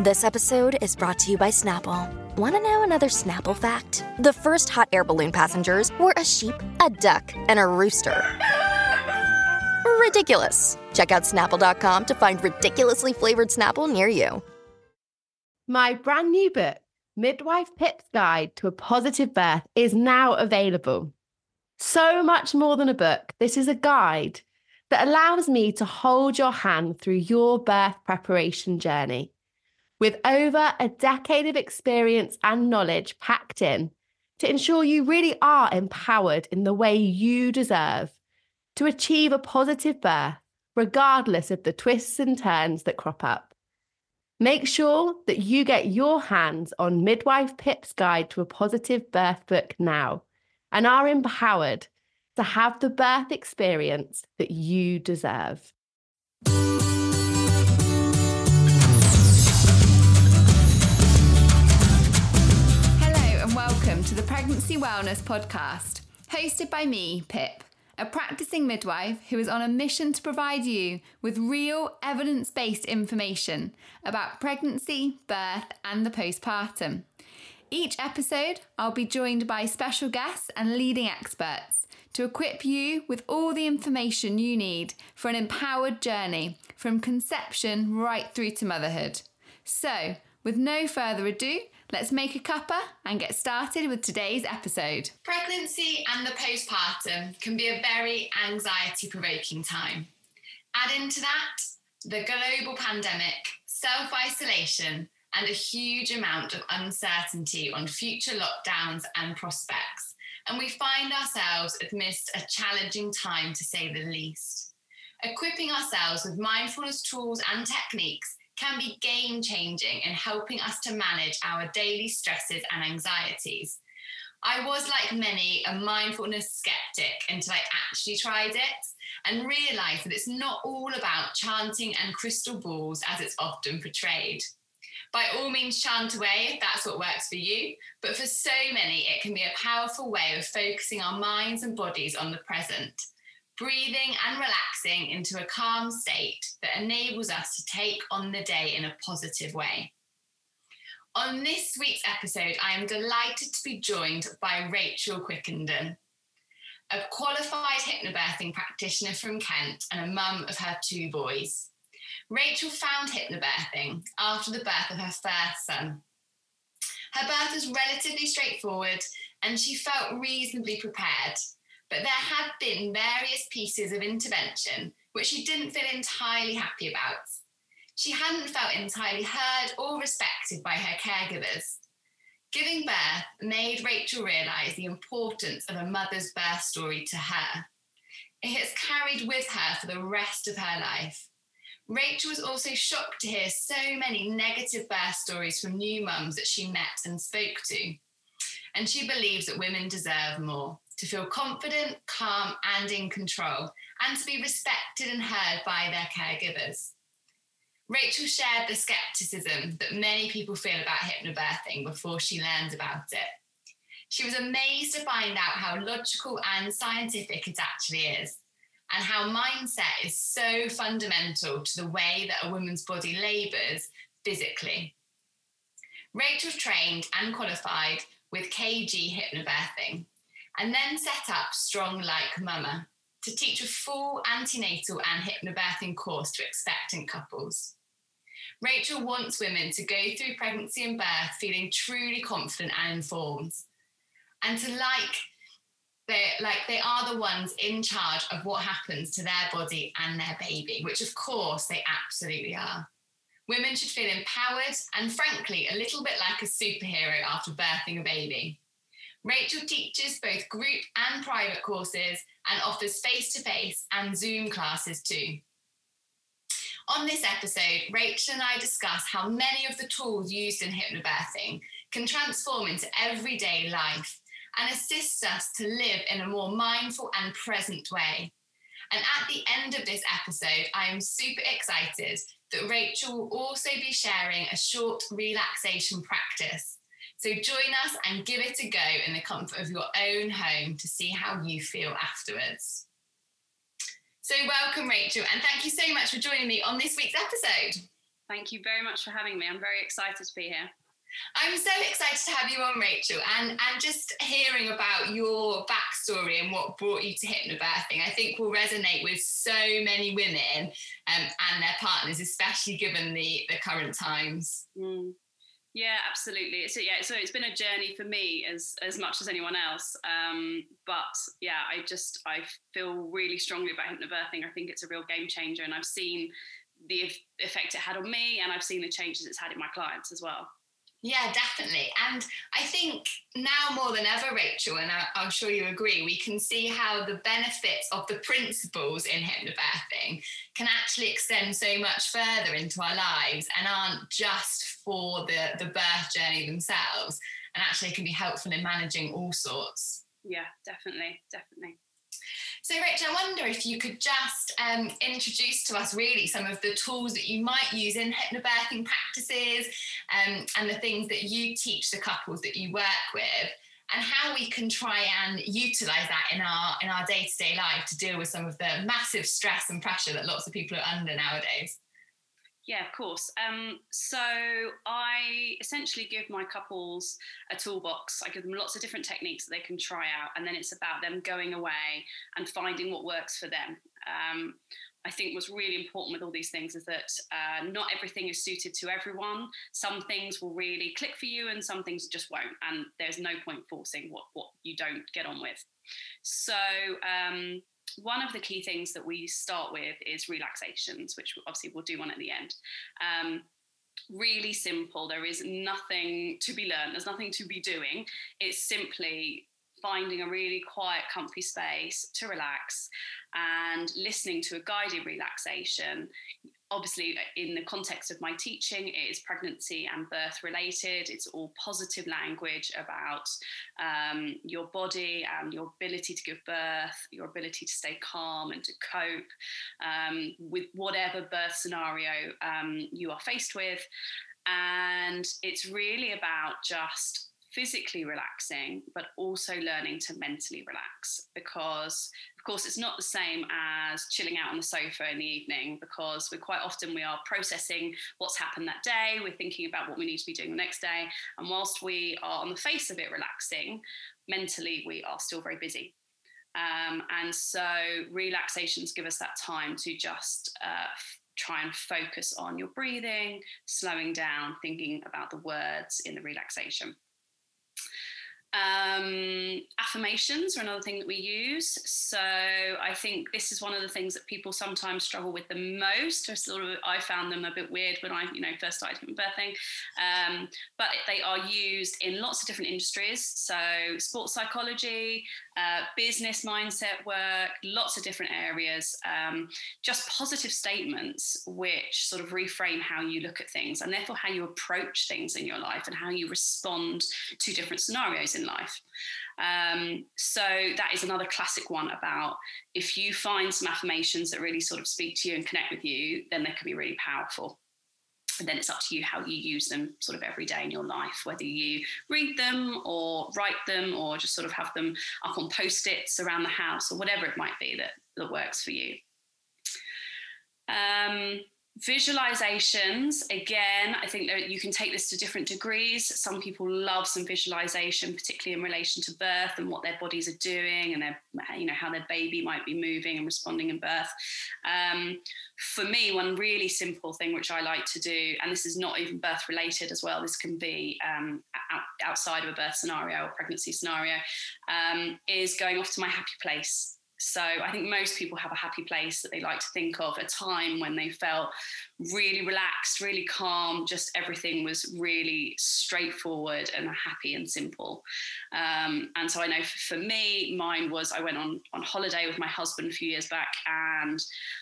This episode is brought to you by Snapple. Want to know another Snapple fact? The first hot air balloon passengers were a sheep, a duck, and a rooster. Ridiculous. Check out snapple.com to find ridiculously flavored Snapple near you. My brand new book, Midwife Pip's Guide to a Positive Birth, is now available. So much more than a book, this is a guide that allows me to hold your hand through your birth preparation journey. With over a decade of experience and knowledge packed in to ensure you really are empowered in the way you deserve to achieve a positive birth, regardless of the twists and turns that crop up. Make sure that you get your hands on Midwife Pip's Guide to a Positive Birth book now and are empowered to have the birth experience that you deserve. To the Pregnancy Wellness Podcast, hosted by me, Pip, a practicing midwife who is on a mission to provide you with real evidence based information about pregnancy, birth, and the postpartum. Each episode, I'll be joined by special guests and leading experts to equip you with all the information you need for an empowered journey from conception right through to motherhood. So, with no further ado, let's make a cuppa and get started with today's episode. Pregnancy and the postpartum can be a very anxiety provoking time. Add into that the global pandemic, self isolation, and a huge amount of uncertainty on future lockdowns and prospects. And we find ourselves amidst a challenging time to say the least. Equipping ourselves with mindfulness tools and techniques can be game changing in helping us to manage our daily stresses and anxieties. I was, like many, a mindfulness skeptic until I actually tried it and realized that it's not all about chanting and crystal balls as it's often portrayed. By all means, chant away if that's what works for you, but for so many, it can be a powerful way of focusing our minds and bodies on the present breathing and relaxing into a calm state that enables us to take on the day in a positive way. On this week's episode, I am delighted to be joined by Rachel Quickenden, a qualified hypnobirthing practitioner from Kent and a mum of her two boys. Rachel found hypnobirthing after the birth of her first son. Her birth was relatively straightforward and she felt reasonably prepared but there had been various pieces of intervention which she didn't feel entirely happy about. She hadn't felt entirely heard or respected by her caregivers. Giving birth made Rachel realise the importance of a mother's birth story to her. It has carried with her for the rest of her life. Rachel was also shocked to hear so many negative birth stories from new mums that she met and spoke to. And she believes that women deserve more to feel confident, calm, and in control, and to be respected and heard by their caregivers. Rachel shared the skepticism that many people feel about hypnobirthing before she learned about it. She was amazed to find out how logical and scientific it actually is, and how mindset is so fundamental to the way that a woman's body labours physically. Rachel trained and qualified with KG hypnobirthing, and then set up Strong Like Mama to teach a full antenatal and hypnobirthing course to expectant couples. Rachel wants women to go through pregnancy and birth feeling truly confident and informed, and to like they like they are the ones in charge of what happens to their body and their baby, which of course they absolutely are. Women should feel empowered and frankly a little bit like a superhero after birthing a baby. Rachel teaches both group and private courses and offers face to face and Zoom classes too. On this episode, Rachel and I discuss how many of the tools used in hypnobirthing can transform into everyday life and assist us to live in a more mindful and present way. And at the end of this episode, I am super excited that Rachel will also be sharing a short relaxation practice so join us and give it a go in the comfort of your own home to see how you feel afterwards. So, welcome, Rachel, and thank you so much for joining me on this week's episode. Thank you very much for having me. I'm very excited to be here. I'm so excited to have you on, Rachel, and and just hearing about your backstory and what brought you to hypnobirthing. I think will resonate with so many women um, and their partners, especially given the the current times. Mm. Yeah, absolutely. So yeah, so it's been a journey for me as as much as anyone else. Um, but yeah, I just I feel really strongly about hypnobirthing. I think it's a real game changer, and I've seen the effect it had on me, and I've seen the changes it's had in my clients as well. Yeah, definitely. And I think now more than ever, Rachel, and I, am sure you agree, we can see how the benefits of the principles in hypnobirthing can actually extend so much further into our lives and aren't just for the, the birth journey themselves and actually can be helpful in managing all sorts. Yeah, definitely, definitely. So, Rich, I wonder if you could just um, introduce to us really some of the tools that you might use in hypnobirthing practices um, and the things that you teach the couples that you work with and how we can try and utilize that in our in our day-to-day life to deal with some of the massive stress and pressure that lots of people are under nowadays. Yeah, of course. Um, so I essentially give my couples a toolbox. I give them lots of different techniques that they can try out, and then it's about them going away and finding what works for them. Um, I think what's really important with all these things is that uh, not everything is suited to everyone. Some things will really click for you, and some things just won't. And there's no point forcing what what you don't get on with. So um, one of the key things that we start with is relaxations, which obviously we'll do one at the end. Um, really simple. There is nothing to be learned, there's nothing to be doing. It's simply finding a really quiet, comfy space to relax and listening to a guided relaxation obviously uh, in the context of my teaching it is pregnancy and birth related. It's all positive language about um, your body and your ability to give birth your ability to stay calm and to cope um, with whatever birth scenario um, you are faced with. And it's really about just physically relaxing, but also learning to mentally relax because course it's not the same as chilling out on the sofa in the evening because we quite often we are processing what's happened that day. We're thinking about what we need to be doing the next day. And whilst we are on the face of it relaxing mentally we are still very busy. Um, and so relaxations give us that time to just uh, try and focus on your breathing, slowing down, thinking about the words in the relaxation. Um, affirmations are another thing that we use. So I think this is one of the things that people sometimes struggle with the most. Or sort of, I found them a bit weird when I, you know, first started birthing. Um, but they are used in lots of different industries. So sports psychology, uh, business mindset work, lots of different areas, um, just positive statements which sort of reframe how you look at things and therefore how you approach things in your life and how you respond to different scenarios in life. Um, so that is another classic one about if you find some affirmations that really sort of speak to you and connect with you, then they can be really powerful and then it's up to you how you use them sort of every day in your life, whether you read them or write them or just sort of have them up on post-its around the house or whatever it might be that, that works for you. Um, Visualizations, again, I think that you can take this to different degrees. Some people love some visualization, particularly in relation to birth and what their bodies are doing and their, you know, how their baby might be moving and responding in birth. Um, for me, one really simple thing which I like to do, and this is not even birth related as well, this can be um, outside of a birth scenario or pregnancy scenario, um, is going off to my happy place. So I think most people have a happy place that they like to think of, a time when they felt really relaxed, really calm, just everything was really straightforward and happy and simple. Um, and so I know for, for me, mine was I went on, on holiday with my husband a few years back and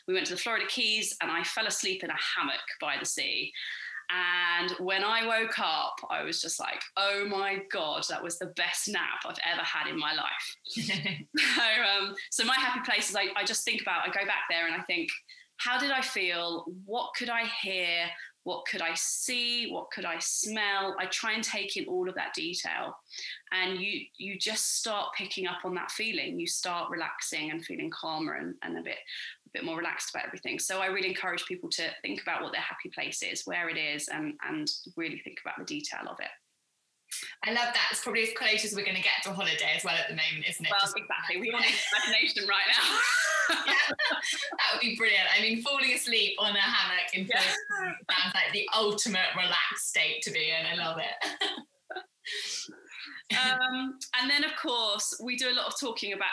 we went to the Florida Keys and I fell asleep in a hammock by the sea. And when I woke up, I was just like, oh my God, that was the best nap I've ever had in my life. so, um, so, my happy place is I, I just think about, I go back there and I think, how did I feel? What could I hear? What could I see? What could I smell? I try and take in all of that detail. And you you just start picking up on that feeling. You start relaxing and feeling calmer and, and a bit bit more relaxed about everything. So I really encourage people to think about what their happy place is, where it is, and and really think about the detail of it. I love that. It's probably as close as we're going to get to a holiday as well at the moment, isn't it? Well, Just, exactly. We all need imagination right now. yeah, that would be brilliant. I mean, falling asleep on a hammock in yeah. sounds like the ultimate relaxed state to be in. I love it. um, and then, of course, we do a lot of talking about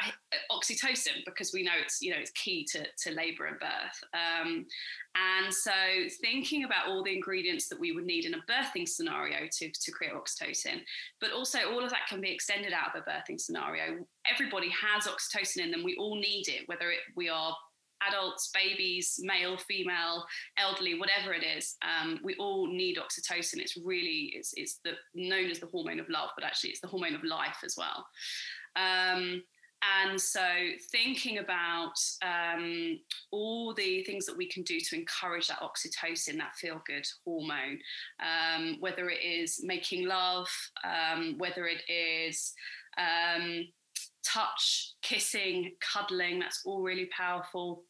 oxytocin because we know it's you know it's key to, to labour and birth. Um, and so, thinking about all the ingredients that we would need in a birthing scenario to, to create oxytocin, but also all of that can be extended out of a birthing scenario. Everybody has oxytocin in them. We all need it, whether it, we are adults, babies, male, female, elderly, whatever it is, um, we all need oxytocin. It's really it's it's the known as the hormone of love, but actually it's the hormone of life as well. Um, and so thinking about um, all the things that we can do to encourage that oxytocin, that feel good hormone, um, whether it is making love, um, whether it is um, touch, kissing, cuddling, that's all really powerful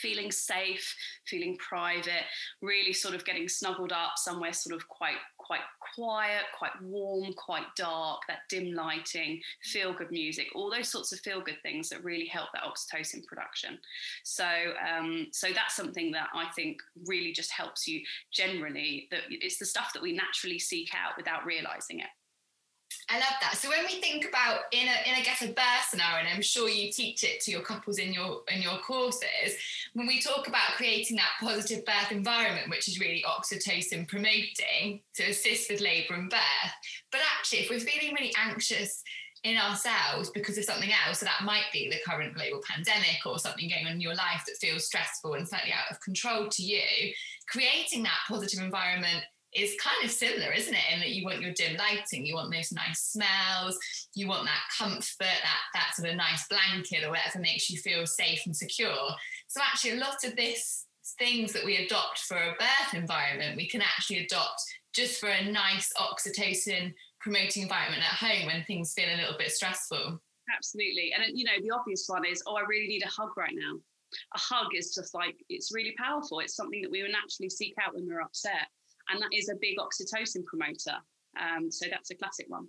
feeling safe, feeling private, really sort of getting snuggled up somewhere sort of quite quite quiet, quite warm, quite dark, that dim lighting, feel good music, all those sorts of feel good things that really help that oxytocin production. So um, so that's something that I think really just helps you generally that it's the stuff that we naturally seek out without realizing it. I love that. So when we think about in a in I guess a birth scenario, and I'm sure you teach it to your couples in your in your courses, when we talk about creating that positive birth environment, which is really oxytocin promoting to assist with labour and birth. But actually, if we're feeling really anxious in ourselves because of something else, so that might be the current global pandemic or something going on in your life that feels stressful and slightly out of control to you, creating that positive environment is kind of similar, isn't it? In that you want your dim lighting, you want those nice smells, you want that comfort, that that sort of nice blanket or whatever makes you feel safe and secure. So actually, a lot of this things that we adopt for a birth environment, we can actually adopt just for a nice oxytocin promoting environment at home when things feel a little bit stressful. Absolutely, and you know the obvious one is, oh, I really need a hug right now. A hug is just like it's really powerful. It's something that we would naturally seek out when we're upset and that is a big oxytocin promoter. Um, so that's a classic one.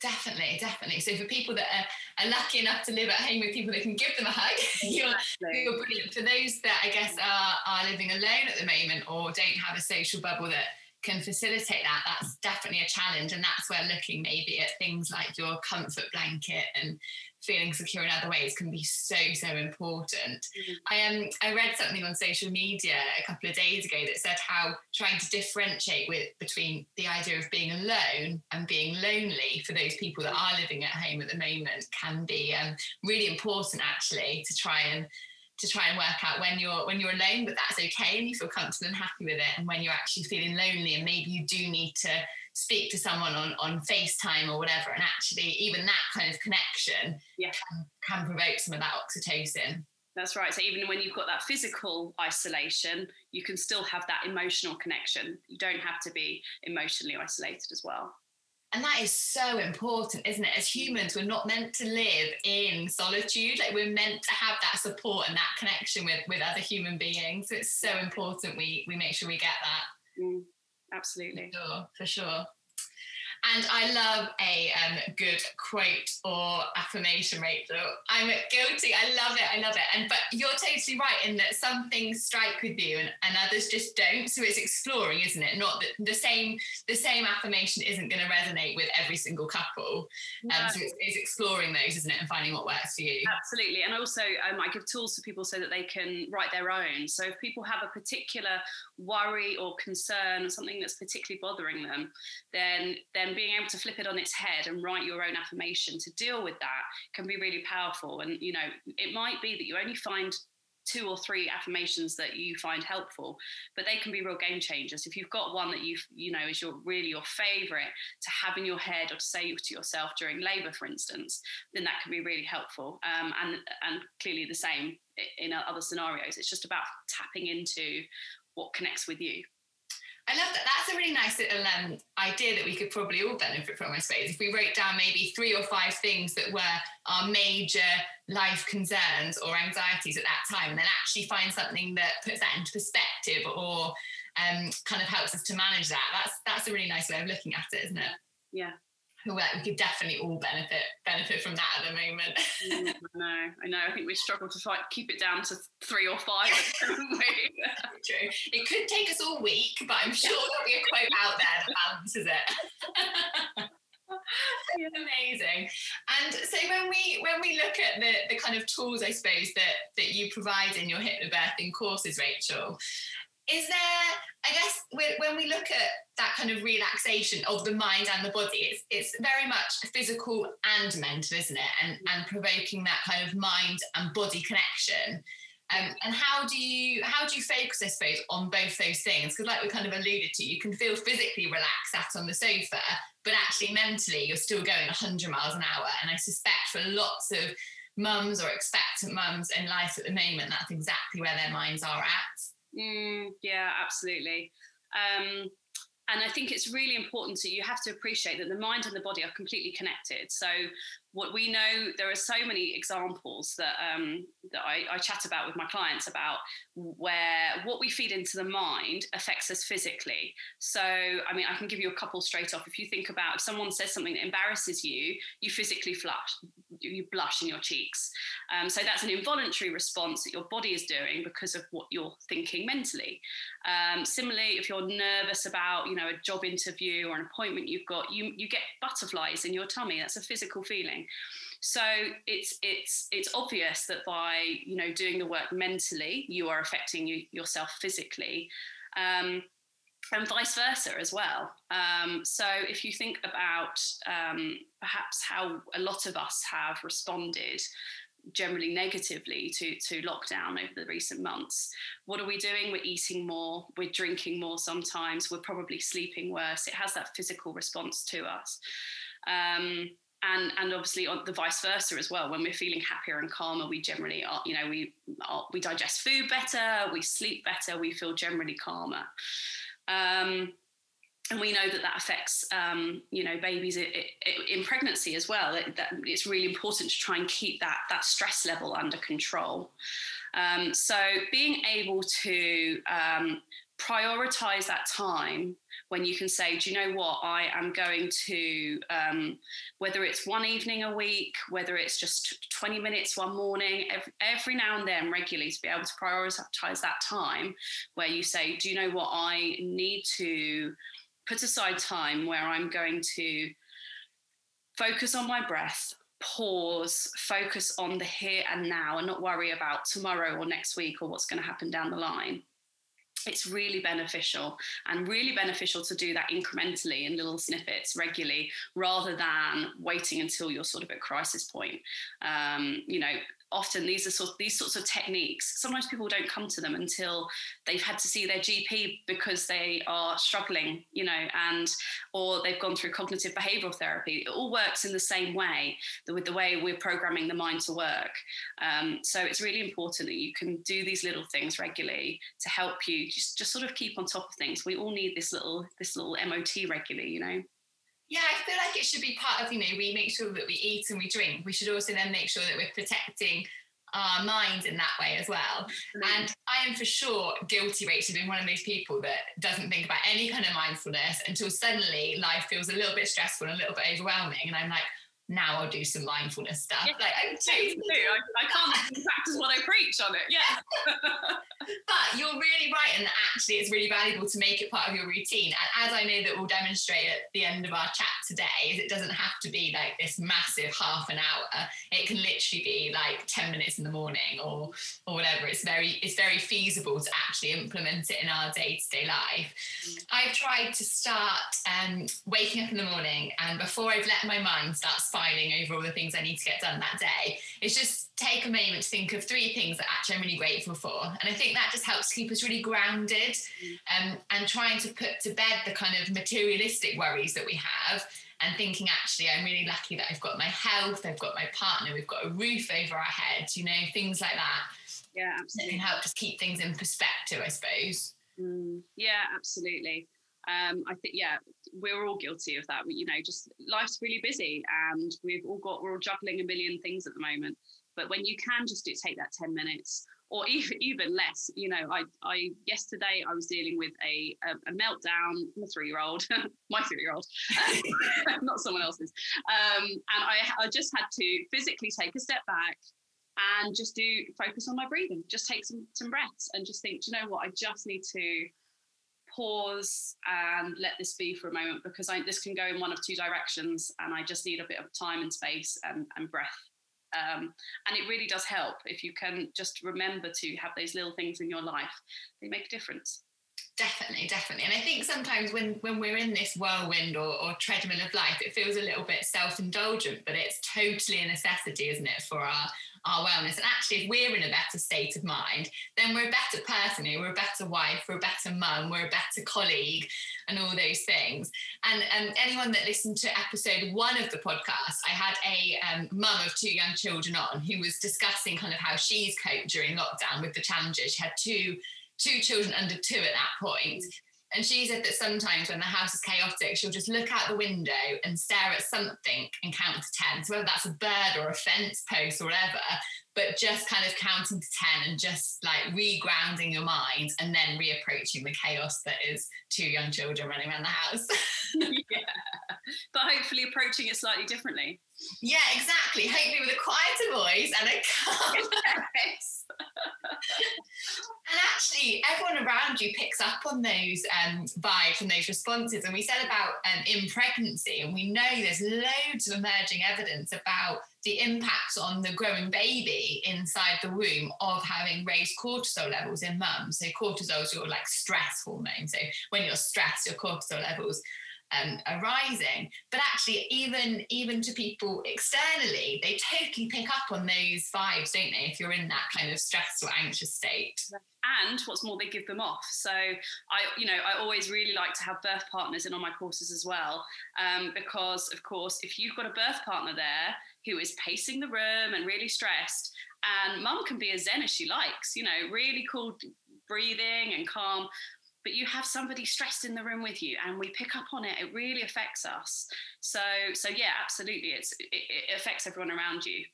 Definitely, definitely. So for people that are, are, lucky enough to live at home with people that can give them a hug, you're, you're, brilliant. For those that I guess are, are living alone at the moment or don't have a social bubble that can facilitate that, that's definitely a challenge. And that's where looking maybe at things like your comfort blanket and feeling secure in other ways can be so so important. Mm-hmm. I um I read something on social media a couple of days ago that said how trying to differentiate with between the idea of being alone and being lonely for those people that are living at home at the moment can be um, really important actually to try and to try and work out when you're when you're alone but that's okay and you feel comfortable and happy with it and when you're actually feeling lonely and maybe you do need to speak to someone on, on FaceTime or whatever. And actually, even that kind of connection yeah. can, can provoke some of that oxytocin. That's right. So even when you've got that physical isolation, you can still have that emotional connection. You don't have to be emotionally isolated as well. And that is so important, isn't it? As humans, we're not meant to live in solitude. Like we're meant to have that support and that connection with, with other human beings. So it's so important we we make sure we get that. Mm absolutely. For sure, for sure. And I love a um, good quote or affirmation, Rachel. I'm guilty. I love it. I love it. And but you're totally right in that some things strike with you and, and others just don't. So it's exploring, isn't it? Not that the same the same affirmation isn't going to resonate with every single couple. No. Um, so it's, it's, exploring those, isn't it, and finding what works for you. Absolutely. And also, um, I give tools to people so that they can write their own. So if people have a particular worry or concern or something that's particularly bothering them, then then and being able to flip it on its head and write your own affirmation to deal with that can be really powerful. And you know it might be that you only find two or three affirmations that you find helpful but they can be real game changers. If you've got one that you you know is your really your favorite to have in your head or to say to yourself during labor for instance then that can be really helpful. Um, and and clearly the same in other scenarios. It's just about tapping into what connects with you I love that. That's a really nice little um, idea that we could probably all benefit from, I suppose, if we wrote down maybe three or five things that were our major life concerns or anxieties at that time, and then actually find something that puts that into perspective or um, kind of helps us to manage that. That's that's a really nice way of looking at it, isn't it? Yeah who we could definitely all benefit benefit from that at the moment. mm, I know, I know. I think we struggle to fight, keep it down to three or five. True. It could take us all week, but I'm sure there'll be a quote out there that balances it. Amazing. And so when we when we look at the the kind of tools, I suppose that that you provide in your hypnobirthing courses, Rachel, is there i guess when we look at that kind of relaxation of the mind and the body it's, it's very much physical and mental isn't it? And, and provoking that kind of mind and body connection. Um, and how do you how do you focus i suppose on both those things? Because like we kind of alluded to you can feel physically relaxed sat on the sofa but actually mentally you're still going 100 miles an hour. And i suspect for lots of mums or expectant mums in life at the moment that's exactly where their minds are at Mm, yeah, absolutely. Um, and I think it's really important that you have to appreciate that the mind and the body are completely connected. So what we know, there are so many examples that um, that I, I, chat about with my clients about where what we feed into the mind affects us physically. So, I mean, I can give you a couple straight off. If you think about if someone says something that embarrasses you, you physically flush, you blush in your cheeks. Um, so that's an involuntary response that your body is doing because of what you're thinking mentally. Um, similarly, if you're nervous about, you know, a job interview or an appointment you've got, you you get butterflies in your tummy. That's a physical feeling. So it's it's it's obvious that by you know doing the work mentally, you are affecting you, yourself physically. Um, and vice versa as well. Um, so, if you think about um, perhaps how a lot of us have responded generally negatively to, to lockdown over the recent months, what are we doing? We're eating more, we're drinking more sometimes, we're probably sleeping worse. It has that physical response to us. Um, and and obviously on the vice versa as well. When we're feeling happier and calmer we generally are you know we are, we digest food better we sleep better we feel generally calmer. Um, and we know that that affects um, you know babies in pregnancy as well. That it's really important to try and keep that that stress level under control. Um, so being able to um, prioritize that time when you can say, do you know what, I am going to, um, whether it's one evening a week, whether it's just 20 minutes one morning, every, every now and then regularly to be able to prioritize that time where you say, do you know what, I need to put aside time where I'm going to focus on my breath, pause, focus on the here and now, and not worry about tomorrow or next week or what's going to happen down the line it's really beneficial and really beneficial to do that incrementally in little snippets regularly rather than waiting until you're sort of at crisis point. Um, you know often these are sort of, these sorts of techniques sometimes people don't come to them until they've had to see their gp because they are struggling you know and or they've gone through cognitive behavioral therapy. It all works in the same way with the way we're programming the mind to work. Um, so it's really important that you can do these little things regularly to help you just just sort of keep on top of things we all need this little this little mot regularly you know yeah, I feel like it should be part of, you know, we make sure that we eat and we drink. We should also then make sure that we're protecting our minds in that way as well. And I am for sure guilty, Rachel, being one of those people that doesn't think about any kind of mindfulness until suddenly life feels a little bit stressful and a little bit overwhelming. And I'm like, now I'll do some mindfulness stuff. Yeah, like I'm totally I, I can't practice what I preach on it. Yeah. but you're really right, and actually, it's really valuable to make it part of your routine. And as I know that we'll demonstrate at the end of our chat today, is it doesn't have to be like this massive half an hour. It can literally be like ten minutes in the morning or or whatever. It's very it's very feasible to actually implement it in our day to day life. Mm. I've tried to start um, waking up in the morning, and before I've let my mind start over all the things I need to get done that day. It's just take a moment to think of three things that actually I'm really grateful for. And I think that just helps keep us really grounded um, and trying to put to bed the kind of materialistic worries that we have and thinking actually I'm really lucky that I've got my health, I've got my partner, we've got a roof over our heads, you know, things like that. Yeah, absolutely. That can help just keep things in perspective, I suppose. Mm, yeah, absolutely. um, I think yeah, we're all guilty of that. We, you know, just life's really busy, and we've all got we're all juggling a million things at the moment. But when you can just do take that ten minutes, or even even less, you know, I I yesterday I was dealing with a a, a meltdown from a three year old, my three year old, not someone else's, um, and I I just had to physically take a step back and just do focus on my breathing just take some some breaths and just think do you know what i just need to pause and let this be for a moment because I, this can go in one of two directions and I just need a bit of time and space and, and breath. Um, and it really does help if you can just remember to have those little things in your life, they make a difference. Definitely, definitely. And I think sometimes when when we're in this whirlwind or, or treadmill of life, it feels a little bit self-indulgent, but it's totally a necessity, isn't it, for our our wellness. And actually, if we're in a better state of mind, then we're a better person, we're a better wife, we're a better mum, we're a better colleague, and all those things. And, and anyone that listened to episode one of the podcast, I had a um, mum of two young children on who was discussing kind of how she's coped during lockdown with the challenges. She had two two children under two at that point. And she said that sometimes when the house is chaotic, she'll just look out the window and stare at something and count to 10. So whether that's a bird or a fence post or whatever, but just kind of counting to 10 and just like regrounding your mind and then reapproaching the chaos that is two young children running around the house. yeah. But hopefully approaching it slightly differently. Yeah, exactly. Hopefully with a quieter voice and a calm yes. and actually, everyone around you picks up on those um, vibes and those responses. And we said about um, in pregnancy, and we know there's loads of emerging evidence about the impact on the growing baby inside the womb of having raised cortisol levels in mum. So cortisol is your like stress hormone. So when you're stressed, your cortisol levels um, arising. But actually, even even to people externally, they totally pick up on those vibes, don't they? If you're in that kind of stressed or anxious state. And what's more, they give them off. So I, you know, I always really like to have birth partners in on my courses as well, um, because of course, if you've got a birth partner there who is pacing the room and really stressed, and mum can be as zen as she likes, you know, really cool breathing and calm but you have somebody stressed in the room with you and we pick up on it it really affects us. So so yeah absolutely it's it, it affects everyone around you.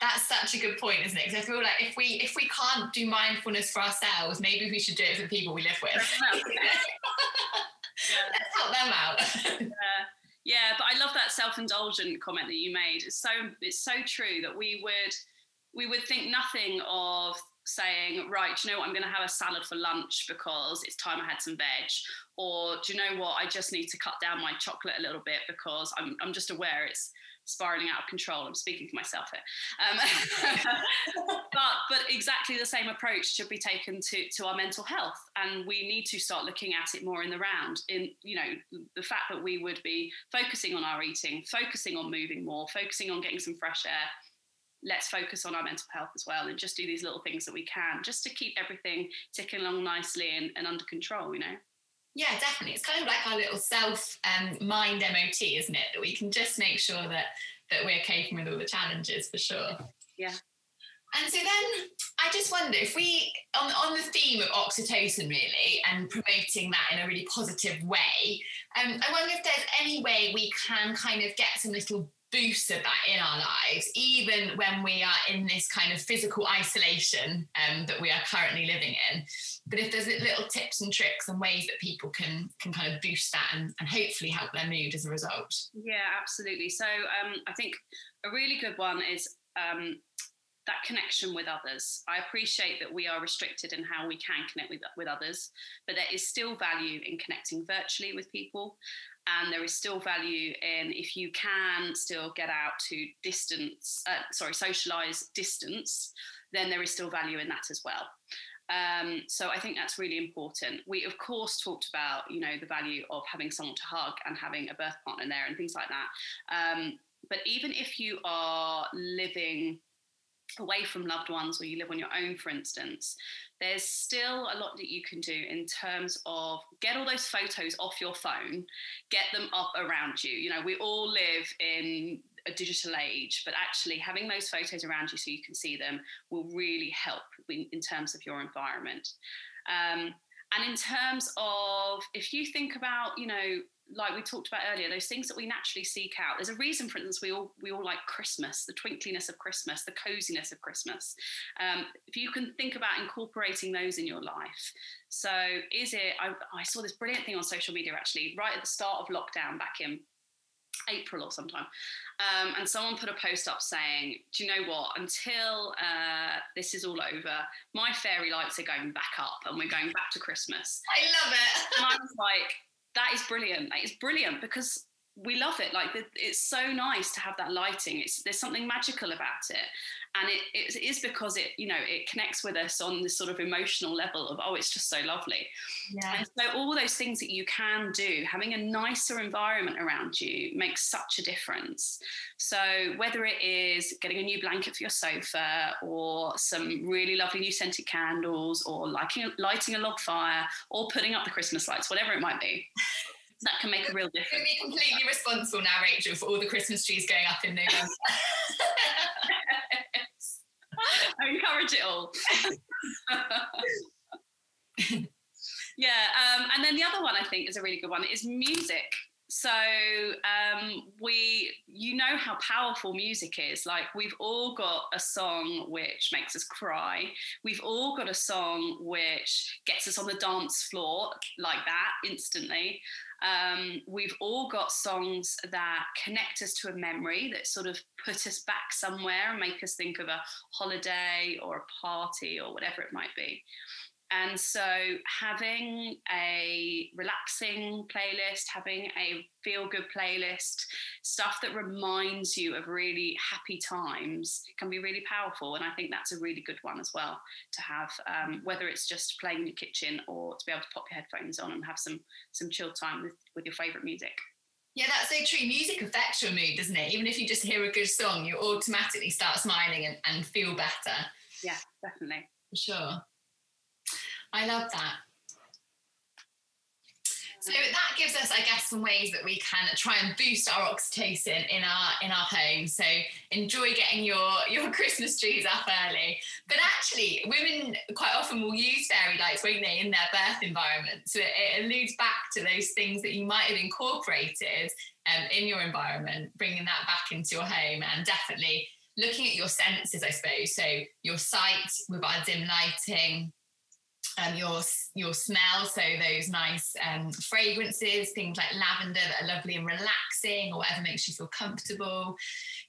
That's such a good point isn't it? Because i feel like if we if we can't do mindfulness for ourselves maybe we should do it for the people we live with. Let's help them out. Yeah. yeah but i love that self-indulgent comment that you made. It's so it's so true that we would we would think nothing of saying, right, you know what, I'm going to have a salad for lunch because it's time I had some veg. Or do you know what, I just need to cut down my chocolate a little bit because I'm, I'm just aware it's spiraling out of control. I'm speaking for myself here. Um, but, but exactly the same approach should be taken to, to our mental health. And we need to start looking at it more in the round. In, you know, the fact that we would be focusing on our eating, focusing on moving more, focusing on getting some fresh air, let's focus on our mental health as well and just do these little things that we can just to keep everything ticking along nicely and, and under control, you know? Yeah, definitely. It's kind of like our little self um, mind MOT, isn't it? That we can just make sure that that we're coping with all the challenges for sure. Yeah. And so then I just wonder if we, on, on the theme of oxytocin really, and promoting that in a really positive way, um, I wonder if there's any way we can kind of get some little boost of that in our lives, even when we are in this kind of physical isolation um, that we are currently living in. But if there's little tips and tricks and ways that people can can kind of boost that and, and hopefully help their mood as a result. Yeah, absolutely. So um, I think a really good one is um, that connection with others. I appreciate that we are restricted in how we can connect with, with others, but there is still value in connecting virtually with people and there is still value in if you can still get out to distance uh, sorry socialize distance then there is still value in that as well um, so I think that's really important. We of course talked about you know the value of having someone to hug and having a birth partner there and things like that. Um, but even if you are living away from loved ones or you live on your own, for instance, there's still a lot that you can do in terms of get all those photos off your phone, get them up around you. You know, we all live in a digital age, but actually having those photos around you so you can see them will really help in, in terms of your environment. Um, and in terms of if you think about you know like we talked about earlier, those things that we naturally seek out. There's a reason, for instance, we all we all like Christmas, the twinkliness of Christmas, the coziness of Christmas. Um, if you can think about incorporating those in your life. So, is it? I, I saw this brilliant thing on social media actually, right at the start of lockdown back in April or sometime. Um, and someone put a post up saying, Do you know what? Until uh, this is all over, my fairy lights are going back up and we're going back to Christmas. I love it. and I was like, that is brilliant. That is brilliant because we love it. Like it's so nice to have that lighting. It's there's something magical about it, and it, it is because it you know it connects with us on this sort of emotional level of oh it's just so lovely. Yeah. And so all those things that you can do, having a nicer environment around you makes such a difference. So whether it is getting a new blanket for your sofa, or some really lovely new scented candles, or lighting lighting a log fire, or putting up the Christmas lights, whatever it might be that can make a real difference. Be completely responsible now, Rachel, for all the Christmas trees going up in November. I encourage it all. yeah, um, and then the other one I think is a really good one is music. So um, we, you know how powerful music is. Like we've all got a song which makes us cry. We've all got a song which gets us on the dance floor like that instantly. Um, we've all got songs that connect us to a memory that sort of put us back somewhere and make us think of a holiday or a party or whatever it might be. And so, having a relaxing playlist, having a feel good playlist, stuff that reminds you of really happy times can be really powerful. And I think that's a really good one as well to have, um, whether it's just playing in your kitchen or to be able to pop your headphones on and have some some chill time with, with your favourite music. Yeah, that's so true. Music affects your mood, doesn't it? Even if you just hear a good song, you automatically start smiling and, and feel better. Yeah, definitely. For sure. I love that. So that gives us, I guess, some ways that we can try and boost our oxytocin in our in our home. So enjoy getting your your Christmas trees up early. But actually, women quite often will use fairy lights, won't they, in their birth environment? So it, it alludes back to those things that you might have incorporated um, in your environment, bringing that back into your home, and definitely looking at your senses, I suppose. So your sight with our dim lighting, um, your your smell, so those nice um, fragrances, things like lavender that are lovely and relaxing, or whatever makes you feel comfortable.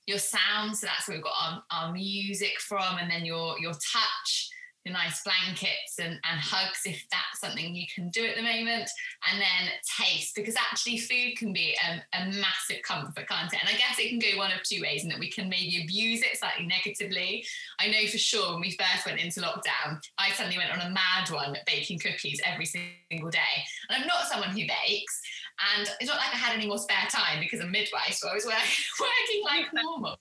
Your sound, so that's where we've got our, our music from, and then your your touch, your nice blankets and, and hugs if that's something you can do at the moment. And then taste, because actually food can be a, a massive comfort, can't it? And I guess it can go one of two ways, in that we can maybe abuse it slightly negatively. I know for sure when we first went into lockdown, I suddenly went on a mad one at baking cookies every single day. And I'm not someone who bakes. And it's not like I had any more spare time because I'm midwife, so I was working, working like normal.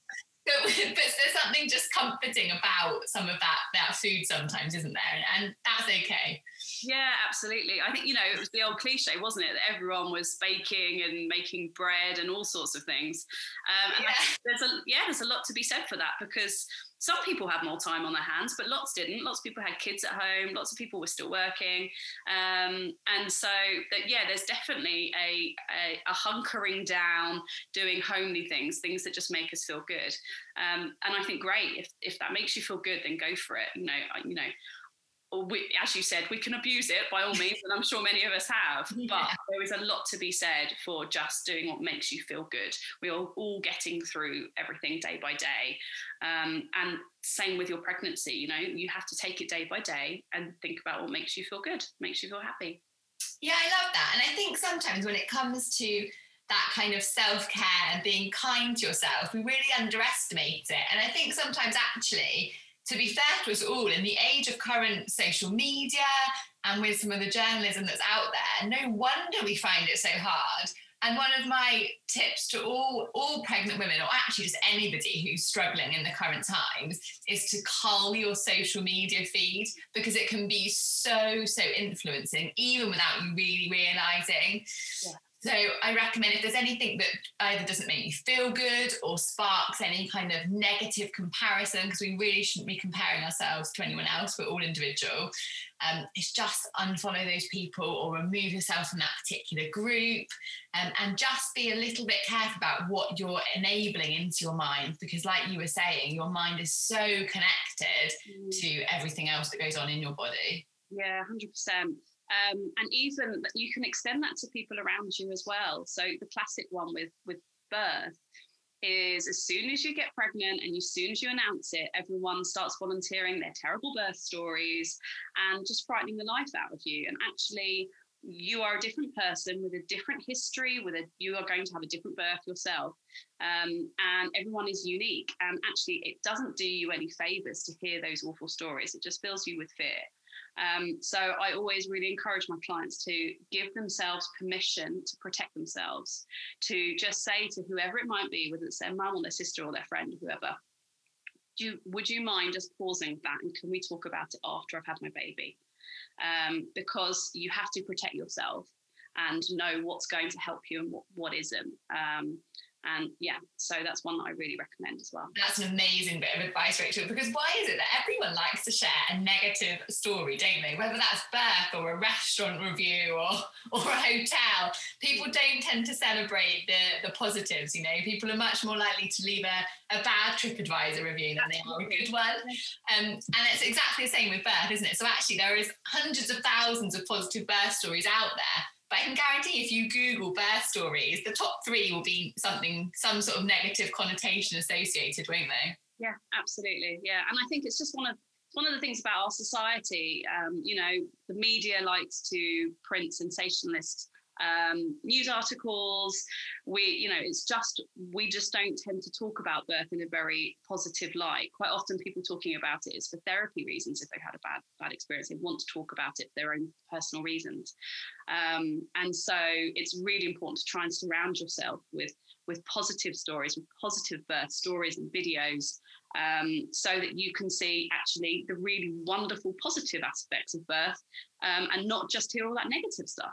But, but there's something just comforting about some of that that food sometimes, isn't there? And, and that's okay. Yeah, absolutely. I think you know it was the old cliche, wasn't it, that everyone was baking and making bread and all sorts of things. Um, yeah. there's a yeah, there's a lot to be said for that because some people had more time on their hands, but lots didn't. Lots of people had kids at home. Lots of people were still working, um, and so that yeah, there's definitely a, a, a hunkering down, doing homely things, things that just make us feel good. Um, and I think great if if that makes you feel good, then go for it. You know, you know, we, as you said, we can abuse it by all means, and I'm sure many of us have. Yeah. But there is a lot to be said for just doing what makes you feel good. We are all getting through everything day by day, um, and same with your pregnancy. You know, you have to take it day by day and think about what makes you feel good, makes you feel happy. Yeah, I love that, and I think sometimes when it comes to that kind of self care and being kind to yourself, we really underestimate it. And I think sometimes actually to be fair to us all, in the age of current social media and with some of the journalism that's out there, no wonder we find it so hard. And one of my tips to all, all pregnant women, or actually just anybody who's struggling in the current times, is to cull your social media feed because it can be so, so influencing, even without you really realizing. Yeah. So I recommend if there's anything that either doesn't make you feel good or sparks any kind of negative comparison, because we really shouldn't be comparing ourselves to anyone else, we're all individual. Um, it's just unfollow those people or remove yourself from that particular group um, and just be a little bit careful about what you're enabling into your mind because like you were saying your mind is so connected mm. to everything else that goes on in your body yeah 100% um, and even you can extend that to people around you as well. So the classic one with with birth is as soon as you get pregnant and as soon as you announce it, everyone starts volunteering their terrible birth stories and just frightening the life out of you. And actually, you are a different person with a different history with a you are going to have a different birth yourself um, and everyone is unique and actually it doesn't do you any favors to hear those awful stories it just fills you with fear um, so I always really encourage my clients to give themselves permission to protect themselves, to just say to whoever it might be, whether it's their mum or their sister or their friend, whoever, you, would you mind just pausing that and can we talk about it after I've had my baby? Um, because you have to protect yourself and know what's going to help you and what, what isn't. Um, and yeah, so that's one that I really recommend as well. That's an amazing bit of advice, Rachel, because why is it that everyone likes to share a negative story, don't they? Whether that's birth or a restaurant review or, or a hotel, people don't tend to celebrate the, the positives, you know. People are much more likely to leave a, a bad TripAdvisor review than they are a good one. Um, and it's exactly the same with birth, isn't it? So actually there is hundreds of thousands of positive birth stories out there but I can guarantee if you Google birth stories, the top three will be something, some sort of negative connotation associated, won't they? Yeah, absolutely. Yeah. And I think it's just one of one of the things about our society, um, you know, the media likes to print sensationalist um, news articles. We, you know, it's just we just don't tend to talk about birth in a very positive light. Quite often, people talking about it is for therapy reasons. If they've had a bad bad experience, they want to talk about it for their own personal reasons. Um, and so, it's really important to try and surround yourself with with positive stories, with positive birth stories and videos, um, so that you can see actually the really wonderful positive aspects of birth um, and not just hear all that negative stuff.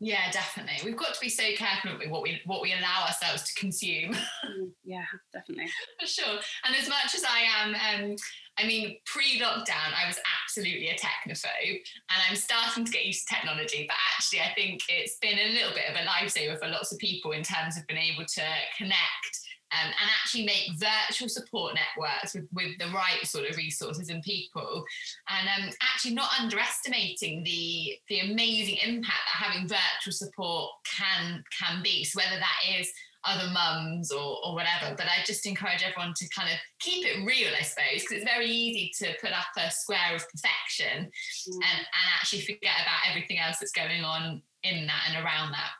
Yeah, definitely. We've got to be so careful with what we what we allow ourselves to consume. Mm, yeah, definitely. For sure. And as much as I am, um, I mean, pre-lockdown, I was absolutely a technophobe, and I'm starting to get used to technology. But actually, I think it's been a little bit of a lifesaver for lots of people in terms of being able to connect um, and actually make virtual support networks with, with the right sort of resources and people. And um, actually not underestimating the the amazing impact that having virtual support can can be. So whether that is other mums or, or whatever but i just encourage everyone to kind of keep it real i suppose because it's very easy to put up a square of perfection mm. and, and actually forget about everything else that's going on in that and around that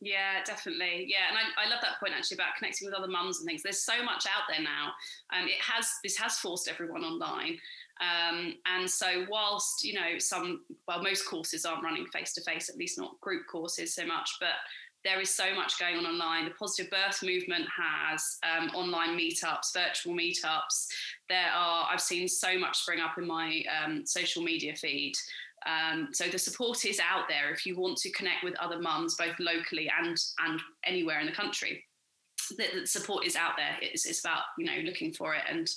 yeah, definitely. Yeah, and I, I love that point actually about connecting with other mums and things. There's so much out there now. Um, it has this has forced everyone online. Um, and so whilst you know some well most courses aren't running face to face, at least not group courses so much, but there is so much going on online. The positive birth movement has um, online meetups, virtual meetups. There are I've seen so much spring up in my um, social media feed um, so the support is out there if you want to connect with other mums, both locally and and anywhere in the country. The, the support is out there. It's, it's, about you know looking for it and,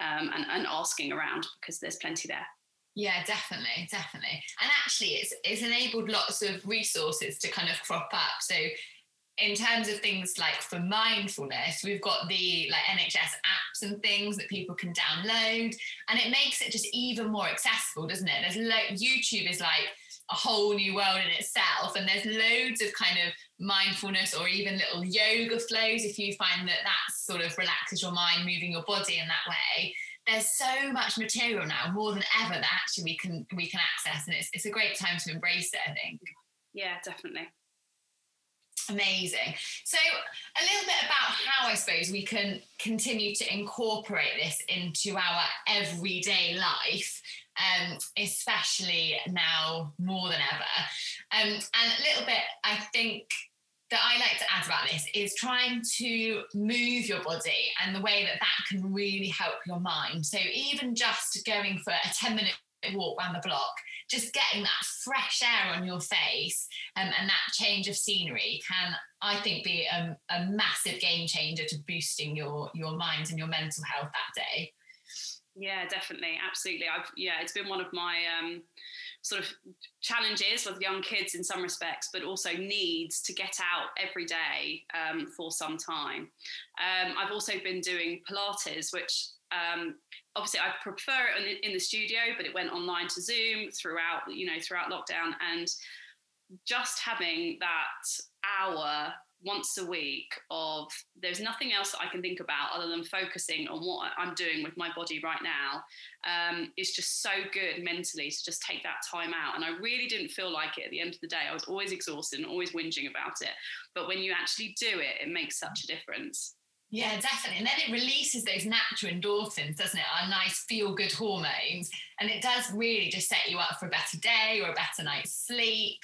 um, and and asking around because there's plenty there. Yeah, definitely, definitely. And actually, it's it's enabled lots of resources to kind of crop up. So in terms of things like for mindfulness, we've got the like NHS apps and things that people can download, and it makes it just even more accessible, doesn't it? There's lo- YouTube is like a whole new world in itself, and there's loads of kind of mindfulness or even little yoga flows if you find that that sort of relaxes your mind, moving your body in that way. There's so much material now, more than ever, that actually we can we can access, and it's it's a great time to embrace it. I think. Yeah, definitely. Amazing. So, a little bit about how I suppose we can continue to incorporate this into our everyday life, um, especially now more than ever. Um, and a little bit, I think, that I like to add about this is trying to move your body and the way that that can really help your mind. So, even just going for a 10 minute walk around the block just getting that fresh air on your face um, and that change of scenery can i think be a, a massive game changer to boosting your your mind and your mental health that day. Yeah definitely. Absolutely. I've yeah it's been one of my um sort of challenges with young kids in some respects, but also needs to get out every day um, for some time. Um, I've also been doing Pilates, which um, obviously I prefer it in, in the studio, but it went online to Zoom throughout, you know, throughout lockdown, and just having that hour once a week of there's nothing else that I can think about other than focusing on what I'm doing with my body right now um, is just so good mentally to just take that time out. And I really didn't feel like it at the end of the day. I was always exhausted and always whinging about it. But when you actually do it, it makes such a difference. Yeah, definitely. And then it releases those natural endorphins, doesn't it? Our nice feel good hormones. And it does really just set you up for a better day or a better night's sleep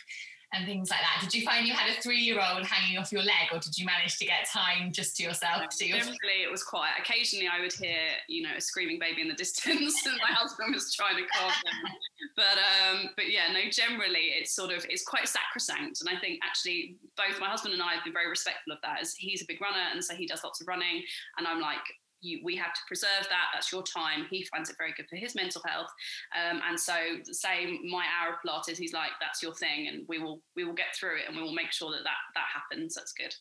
and things like that. Did you find you had a three year old hanging off your leg, or did you manage to get time just to yourself? No, to your... it was quiet. Occasionally, I would hear, you know, a screaming baby in the distance, and my husband was trying to calm them. But um, but yeah, no. Generally, it's sort of it's quite sacrosanct, and I think actually both my husband and I have been very respectful of that. As he's a big runner, and so he does lots of running, and I'm like, you, we have to preserve that. That's your time. He finds it very good for his mental health. Um, and so, same my hour of Pilates, he's like, that's your thing, and we will we will get through it, and we will make sure that that that happens. That's good.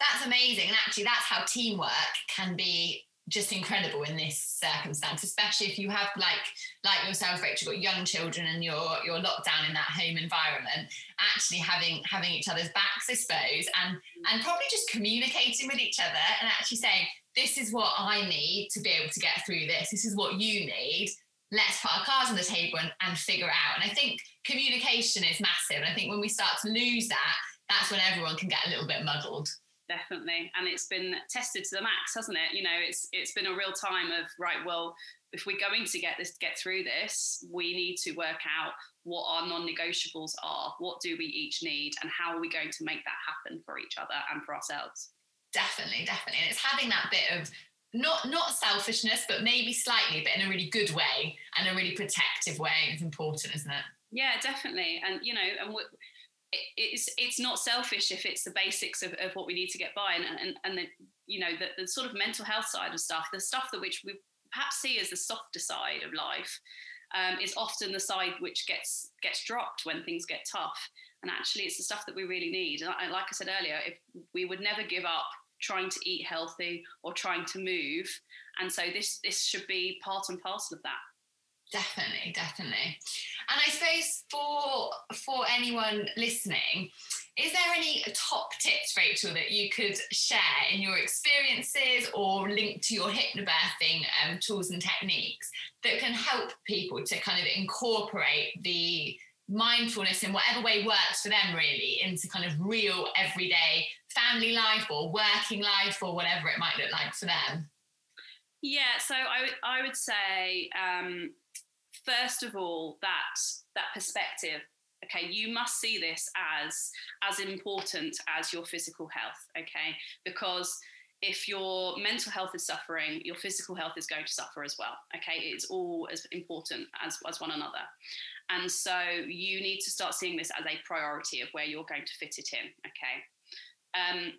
That's amazing, and actually, that's how teamwork can be just incredible in this circumstance, especially if you have like like yourself, Rachel, got young children and you're you're locked down in that home environment. Actually, having having each other's backs, I suppose, and and probably just communicating with each other and actually saying, this is what I need to be able to get through this. This is what you need. Let's put our cards on the table and, and figure out. And I think communication is massive. And I think when we start to lose that, that's when everyone can get a little bit muddled definitely and it's been tested to the max hasn't it you know it's it's been a real time of right well if we're going to get this get through this we need to work out what our non-negotiables are what do we each need and how are we going to make that happen for each other and for ourselves definitely, definitely. And it's having that bit of not not selfishness, but maybe slightly, but in a really good way and a really protective way is important, isn't it? Yeah, definitely. And you know, and it's it's not selfish if it's the basics of, of what we need to get by, and and, and the you know the, the sort of mental health side of stuff, the stuff that which we perhaps see as the softer side of life. Um, is often the side which gets gets dropped when things get tough, and actually, it's the stuff that we really need. And like I said earlier, if we would never give up trying to eat healthy or trying to move. And so this this should be part and parcel of that. Definitely, definitely. And I suppose for for anyone listening, is there any top tips, Rachel, that you could share in your experiences or link to your hypnobirthing um, tools and techniques that can help people to kind of incorporate the mindfulness in whatever way works for them really into kind of real everyday family life or working life or whatever it might look like for them yeah so i would i would say um, first of all that that perspective okay you must see this as as important as your physical health okay because if your mental health is suffering your physical health is going to suffer as well okay it's all as important as, as one another and so you need to start seeing this as a priority of where you're going to fit it in. Okay. Um,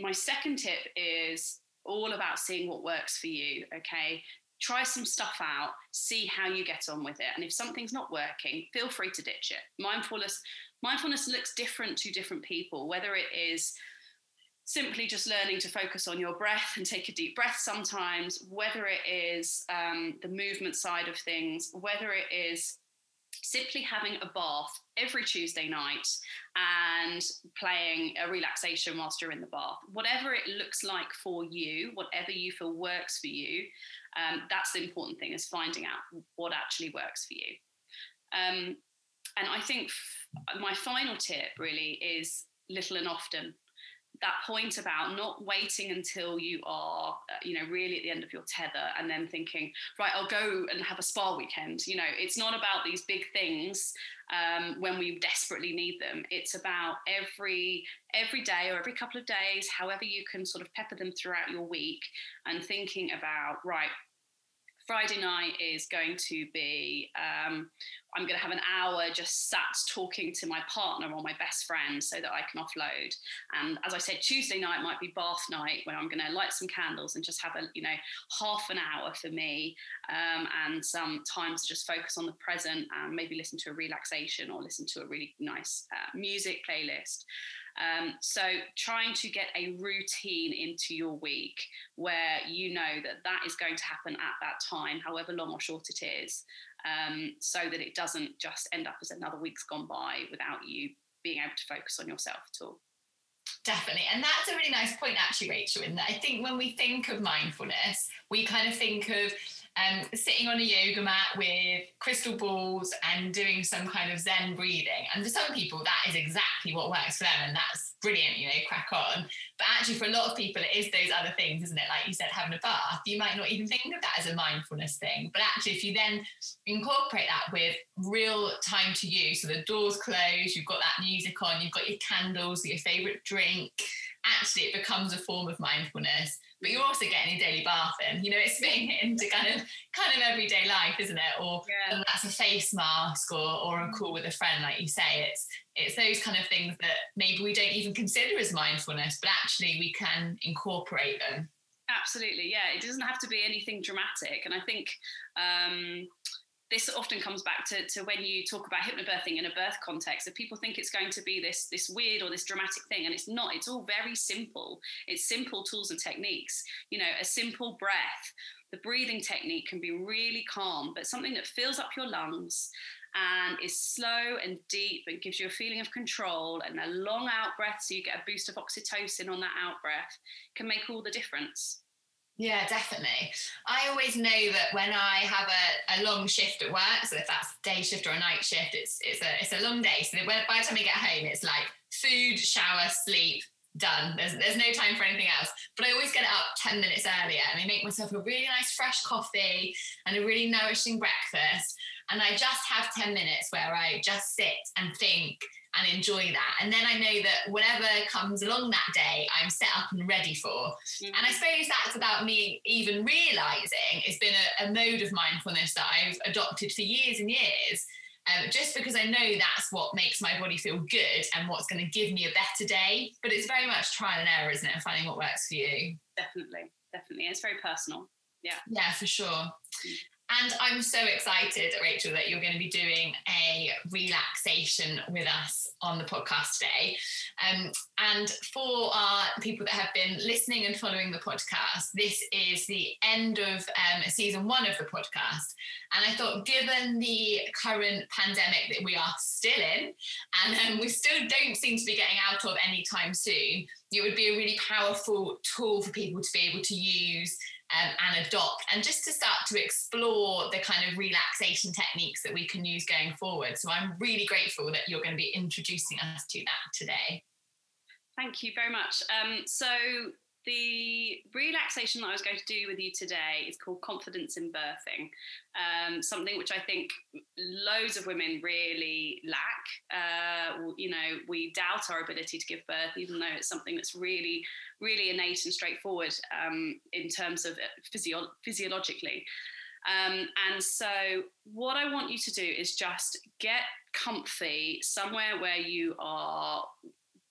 my second tip is all about seeing what works for you. Okay. Try some stuff out, see how you get on with it. And if something's not working, feel free to ditch it. Mindfulness, mindfulness looks different to different people, whether it is simply just learning to focus on your breath and take a deep breath sometimes, whether it is um, the movement side of things, whether it is simply having a bath every Tuesday night and playing a relaxation whilst you're in the bath. Whatever it looks like for you, whatever you feel works for you, um, that's the important thing is finding out what actually works for you. Um, and I think f- my final tip really is little and often. That point about not waiting until you are, uh, you know, really at the end of your tether and then thinking, right, I'll go and have a spa weekend. You know, it's not about these big things um, when we desperately need them. It's about every every day or every couple of days, however you can sort of pepper them throughout your week, and thinking about, right, Friday night is going to be um, I'm going to have an hour just sat talking to my partner or my best friend so that I can offload. And as I said, Tuesday night might be bath night when I'm going to light some candles and just have a you know half an hour for me um, and some time to just focus on the present and maybe listen to a relaxation or listen to a really nice uh, music playlist. Um, so trying to get a routine into your week where you know that that is going to happen at that time, however long or short it is, um, so that it doesn't just end up as another week's gone by without you being able to focus on yourself at all. Definitely. And that's a really nice point, actually, Rachel, in that I think when we think of mindfulness, we kind of think of um, sitting on a yoga mat with crystal balls and doing some kind of Zen breathing. And for some people, that is exactly what works for them. And that's brilliant, you know, crack on. But actually, for a lot of people, it is those other things, isn't it? Like you said, having a bath, you might not even think of that as a mindfulness thing. But actually, if you then incorporate that with real time to you, so the doors closed, you've got that music on, you've got your candles, your favorite drink, actually, it becomes a form of mindfulness but you're also getting your daily bath in. You know, it's being into kind of kind of everyday life, isn't it? Or yeah. that's a face mask or or a call with a friend, like you say. It's it's those kind of things that maybe we don't even consider as mindfulness, but actually we can incorporate them. Absolutely, yeah. It doesn't have to be anything dramatic, and I think. Um, this often comes back to, to when you talk about hypnobirthing in a birth context that people think it's going to be this this weird or this dramatic thing and it's not. It's all very simple. It's simple tools and techniques. You know a simple breath the breathing technique can be really calm but something that fills up your lungs and is slow and deep and gives you a feeling of control and a long out breath so you get a boost of oxytocin on that out breath can make all the difference yeah, definitely. I always know that when I have a, a long shift at work, so if that's day shift or a night shift, it's it's a it's a long day. So when, by the time I get home, it's like food, shower, sleep, done. There's there's no time for anything else. But I always get up 10 minutes earlier and I make myself a really nice fresh coffee and a really nourishing breakfast. And I just have 10 minutes where I just sit and think and enjoy that. And then I know that whatever comes along that day, I'm set up and ready for. Mm-hmm. And I suppose that's about me even realizing it's been a, a, mode of mindfulness that I've adopted for years and years. Um, just because I know that's what makes my body feel good and what's going to give me a better day. But it's very much trial and error, isn't it? And finding what works for you. Definitely, definitely. It's very personal. Yeah. Yeah, for sure. And I'm so excited, Rachel, that you're going to be doing a relaxation with us on the podcast today. Um, and for our people that have been listening and following the podcast, this is the end of um, season one of the podcast. And I thought, given the current pandemic that we are still in, and um, we still don't seem to be getting out of anytime soon, it would be a really powerful tool for people to be able to use um, and adopt, and just to start to explore the kind of relaxation techniques that we can use going forward. So I'm really grateful that you're going to be introducing us to that today. Thank you very much. Um, so the relaxation that I was going to do with you today is called confidence in birthing, um, something which I think loads of women really lack. Uh, you know, we doubt our ability to give birth, even though it's something that's really, really innate and straightforward um, in terms of physio- physiologically. Um, and so, what I want you to do is just get comfy somewhere where you are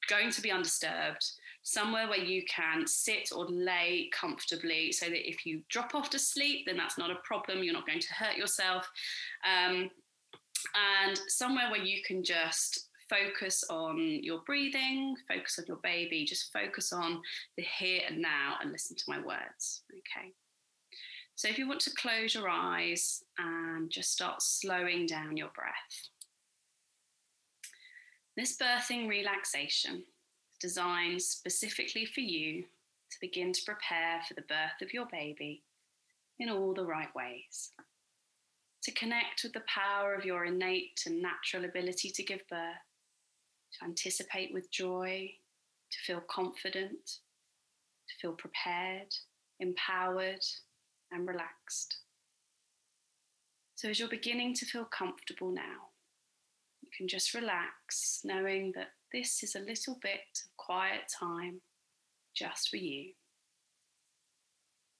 going to be undisturbed somewhere where you can sit or lay comfortably so that if you drop off to sleep, then that's not a problem. You're not going to hurt yourself. Um, and somewhere where you can just focus on your breathing, focus on your baby, just focus on the here and now and listen to my words. Okay. So if you want to close your eyes and just start slowing down your breath. This birthing relaxation designed specifically for you to begin to prepare for the birth of your baby in all the right ways. To connect with the power of your innate and natural ability to give birth, to anticipate with joy to feel confident, to feel prepared, empowered, and relaxed. So, as you're beginning to feel comfortable now, you can just relax, knowing that this is a little bit of quiet time just for you.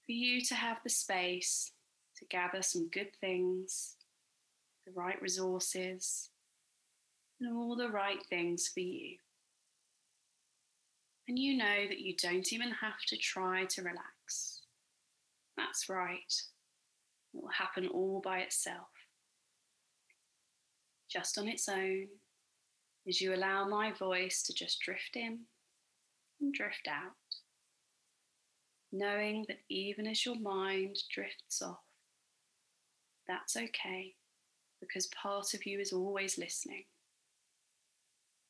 For you to have the space to gather some good things, the right resources, and all the right things for you. And you know that you don't even have to try to relax. That's right. It will happen all by itself. Just on its own, as you allow my voice to just drift in and drift out, knowing that even as your mind drifts off, that's okay because part of you is always listening.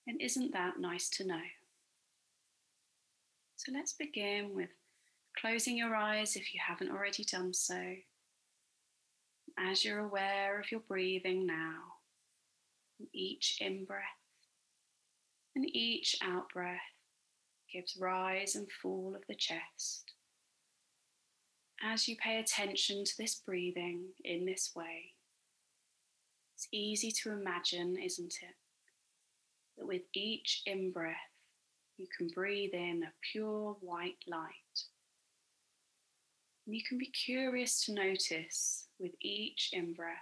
And isn't that nice to know? So let's begin with closing your eyes if you haven't already done so. As you're aware of your breathing now, each in breath and each out breath gives rise and fall of the chest. As you pay attention to this breathing in this way, it's easy to imagine, isn't it, that with each in breath, you can breathe in a pure white light. And you can be curious to notice with each in breath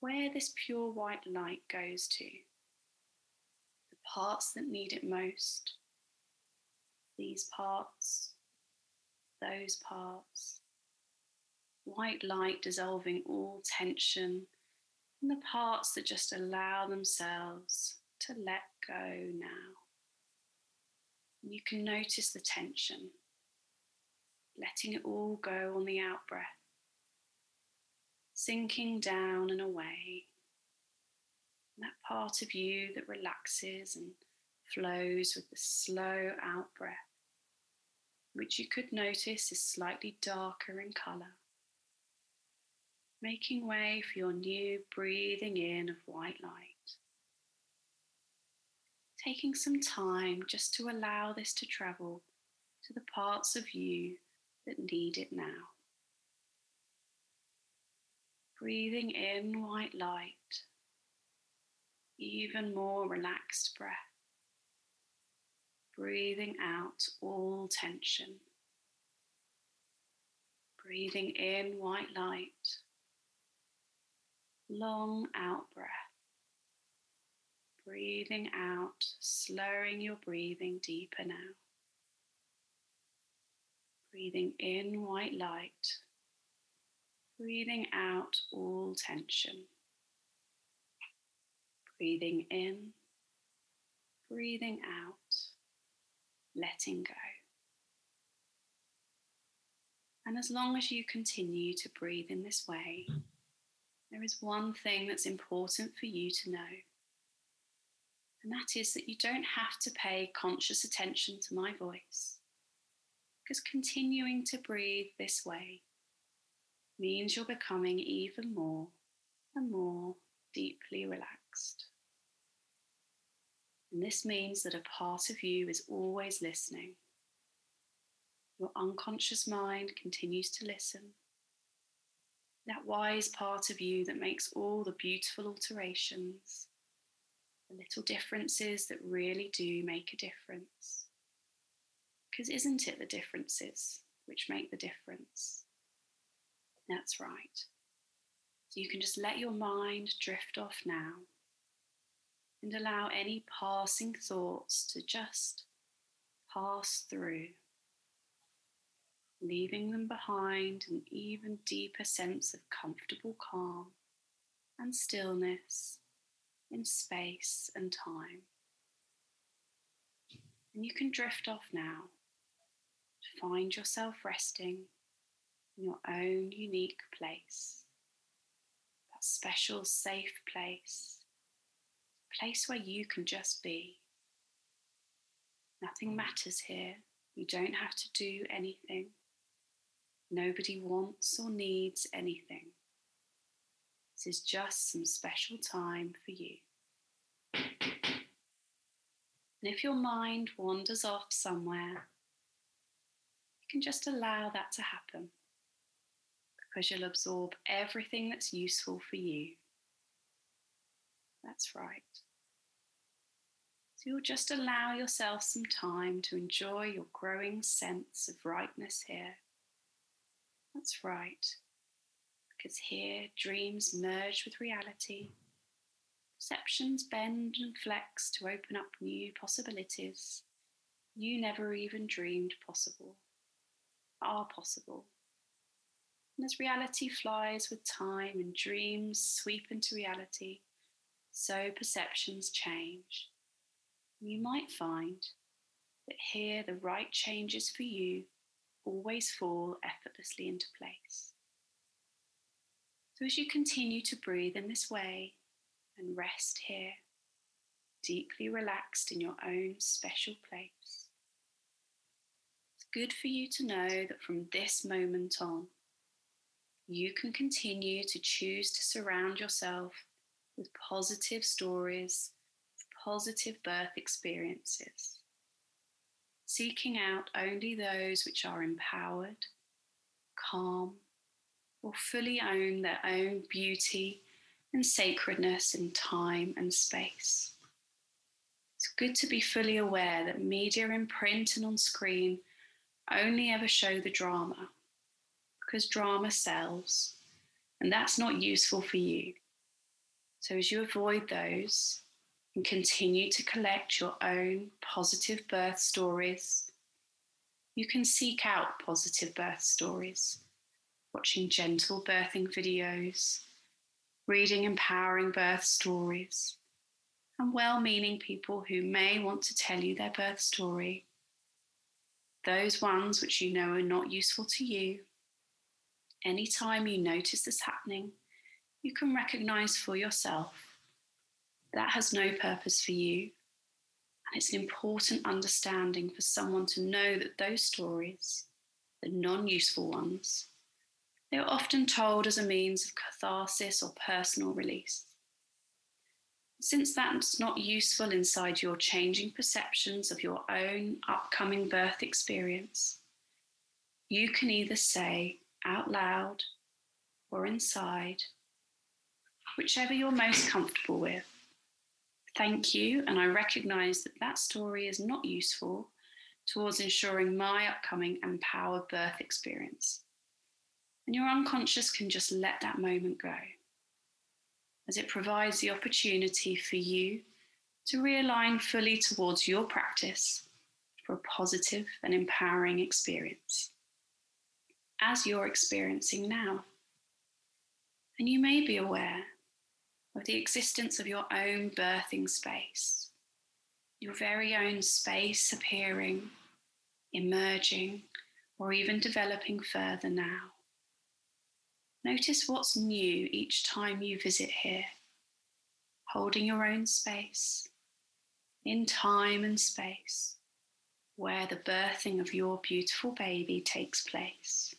where this pure white light goes to, parts that need it most, these parts, those parts. White light dissolving all tension and the parts that just allow themselves to let go now. You can notice the tension, letting it all go on the out breath, sinking down and away. That part of you that relaxes and flows with the slow out breath, which you could notice is slightly darker in colour, making way for your new breathing in of white light taking some time just to allow this to travel to the parts of you that need it now. Breathing in white light, even more relaxed breath. Breathing out all tension. Breathing in white light, long out breath breathing out, slowing your breathing deeper now. Breathing in white light, breathing out all tension. Breathing in, breathing out, letting go. And as long as you continue to breathe in this way, there is one thing that's important for you to know. And that is that you don't have to pay conscious attention to my voice. Because continuing to breathe this way means you're becoming even more and more deeply relaxed. And this means that a part of you is always listening. Your unconscious mind continues to listen. That wise part of you that makes all the beautiful alterations the little differences that really do make a difference. Because isn't it the differences which make the difference? That's right. So you can just let your mind drift off now and allow any passing thoughts to just pass through, leaving them behind an even deeper sense of comfortable calm and stillness in space and time. And you can drift off now to find yourself resting in your own unique place, that special, safe place, place where you can just be. Nothing mm. matters here. You don't have to do anything. Nobody wants or needs anything. This is just some special time for you. And if your mind wanders off somewhere, you can just allow that to happen because you'll absorb everything that's useful for you. That's right. So you'll just allow yourself some time to enjoy your growing sense of rightness here. That's right. Because here dreams merge with reality Perceptions bend and flex to open up new possibilities you never even dreamed possible, are possible. And as reality flies with time and dreams sweep into reality, so perceptions change. You might find that here the right changes for you always fall effortlessly into place. So as you continue to breathe in this way, and rest here, deeply relaxed in your own special place. It's good for you to know that from this moment on, you can continue to choose to surround yourself with positive stories, positive birth experiences, seeking out only those which are empowered, calm, or fully own their own beauty and sacredness in time and space. It's good to be fully aware that media in print and on screen only ever show the drama because drama sells, and that's not useful for you. So, as you avoid those and continue to collect your own positive birth stories, you can seek out positive birth stories, watching gentle birthing videos, reading empowering birth stories, and well meaning people who may want to tell you their birth story. Those ones which you know are not useful to you. Anytime you notice this happening, you can recognize for yourself that has no purpose for you. And it's an important understanding for someone to know that those stories, the non useful ones, they are often told as a means of catharsis or personal release. Since that's not useful inside your changing perceptions of your own upcoming birth experience, you can either say out loud or inside, whichever you're most comfortable with. Thank you, and I recognize that that story is not useful towards ensuring my upcoming empowered birth experience. And your unconscious can just let that moment go, as it provides the opportunity for you to realign fully towards your practice for a positive and empowering experience, as you're experiencing now. And you may be aware of the existence of your own birthing space, your very own space appearing, emerging, or even developing further now. Notice what's new each time you visit here, holding your own space, in time and space, where the birthing of your beautiful baby takes place.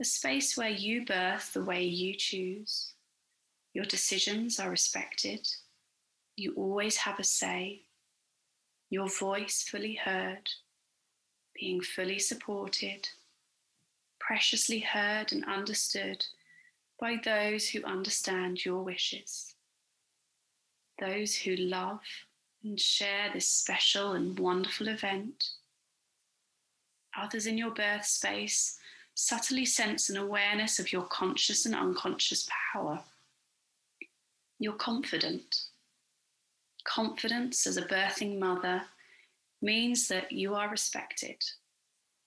A space where you birth the way you choose. Your decisions are respected. You always have a say. Your voice fully heard, being fully supported preciously heard and understood by those who understand your wishes, those who love and share this special and wonderful event. Others in your birth space subtly sense an awareness of your conscious and unconscious power. You're confident. Confidence as a birthing mother means that you are respected.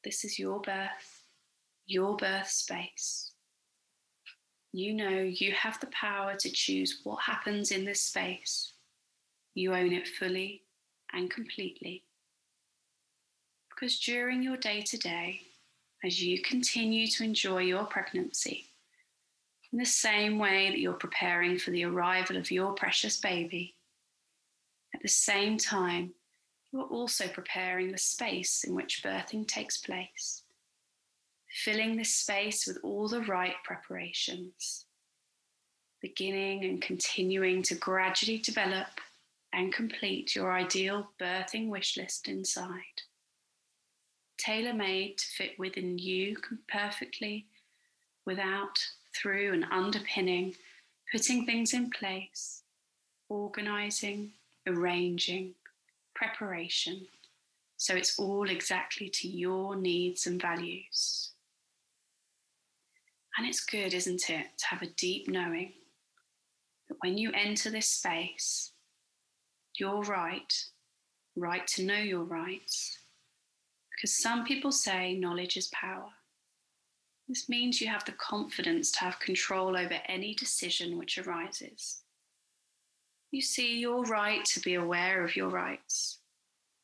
This is your birth your birth space. You know you have the power to choose what happens in this space. You own it fully and completely. Because during your day to day, as you continue to enjoy your pregnancy, in the same way that you're preparing for the arrival of your precious baby, at the same time, you are also preparing the space in which birthing takes place filling this space with all the right preparations, beginning and continuing to gradually develop and complete your ideal birthing wish list inside. Tailor made to fit within you perfectly without, through, and underpinning, putting things in place, organizing, arranging, preparation. So it's all exactly to your needs and values. And it's good, isn't it, to have a deep knowing that when you enter this space, you're right, right to know your rights. Because some people say knowledge is power. This means you have the confidence to have control over any decision which arises. You see, you're right to be aware of your rights.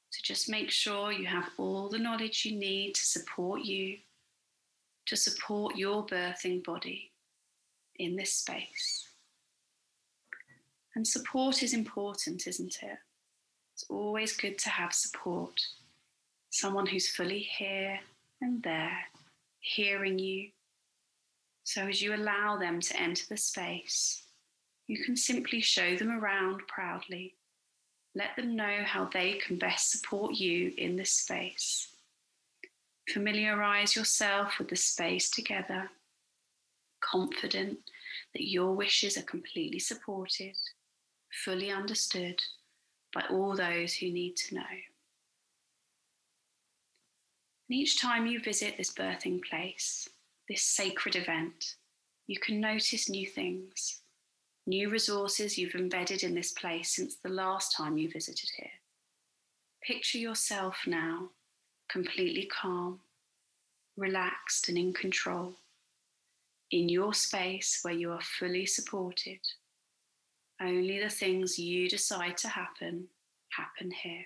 So just make sure you have all the knowledge you need to support you, to support your birthing body in this space. And support is important, isn't it? It's always good to have support. Someone who's fully here and there, hearing you. So as you allow them to enter the space, you can simply show them around proudly. Let them know how they can best support you in this space. Familiarize yourself with the space together, confident that your wishes are completely supported fully understood by all those who need to know. And each time you visit this birthing place, this sacred event, you can notice new things, new resources you've embedded in this place since the last time you visited here. Picture yourself now completely calm, relaxed, and in control in your space where you are fully supported only the things you decide to happen happen here.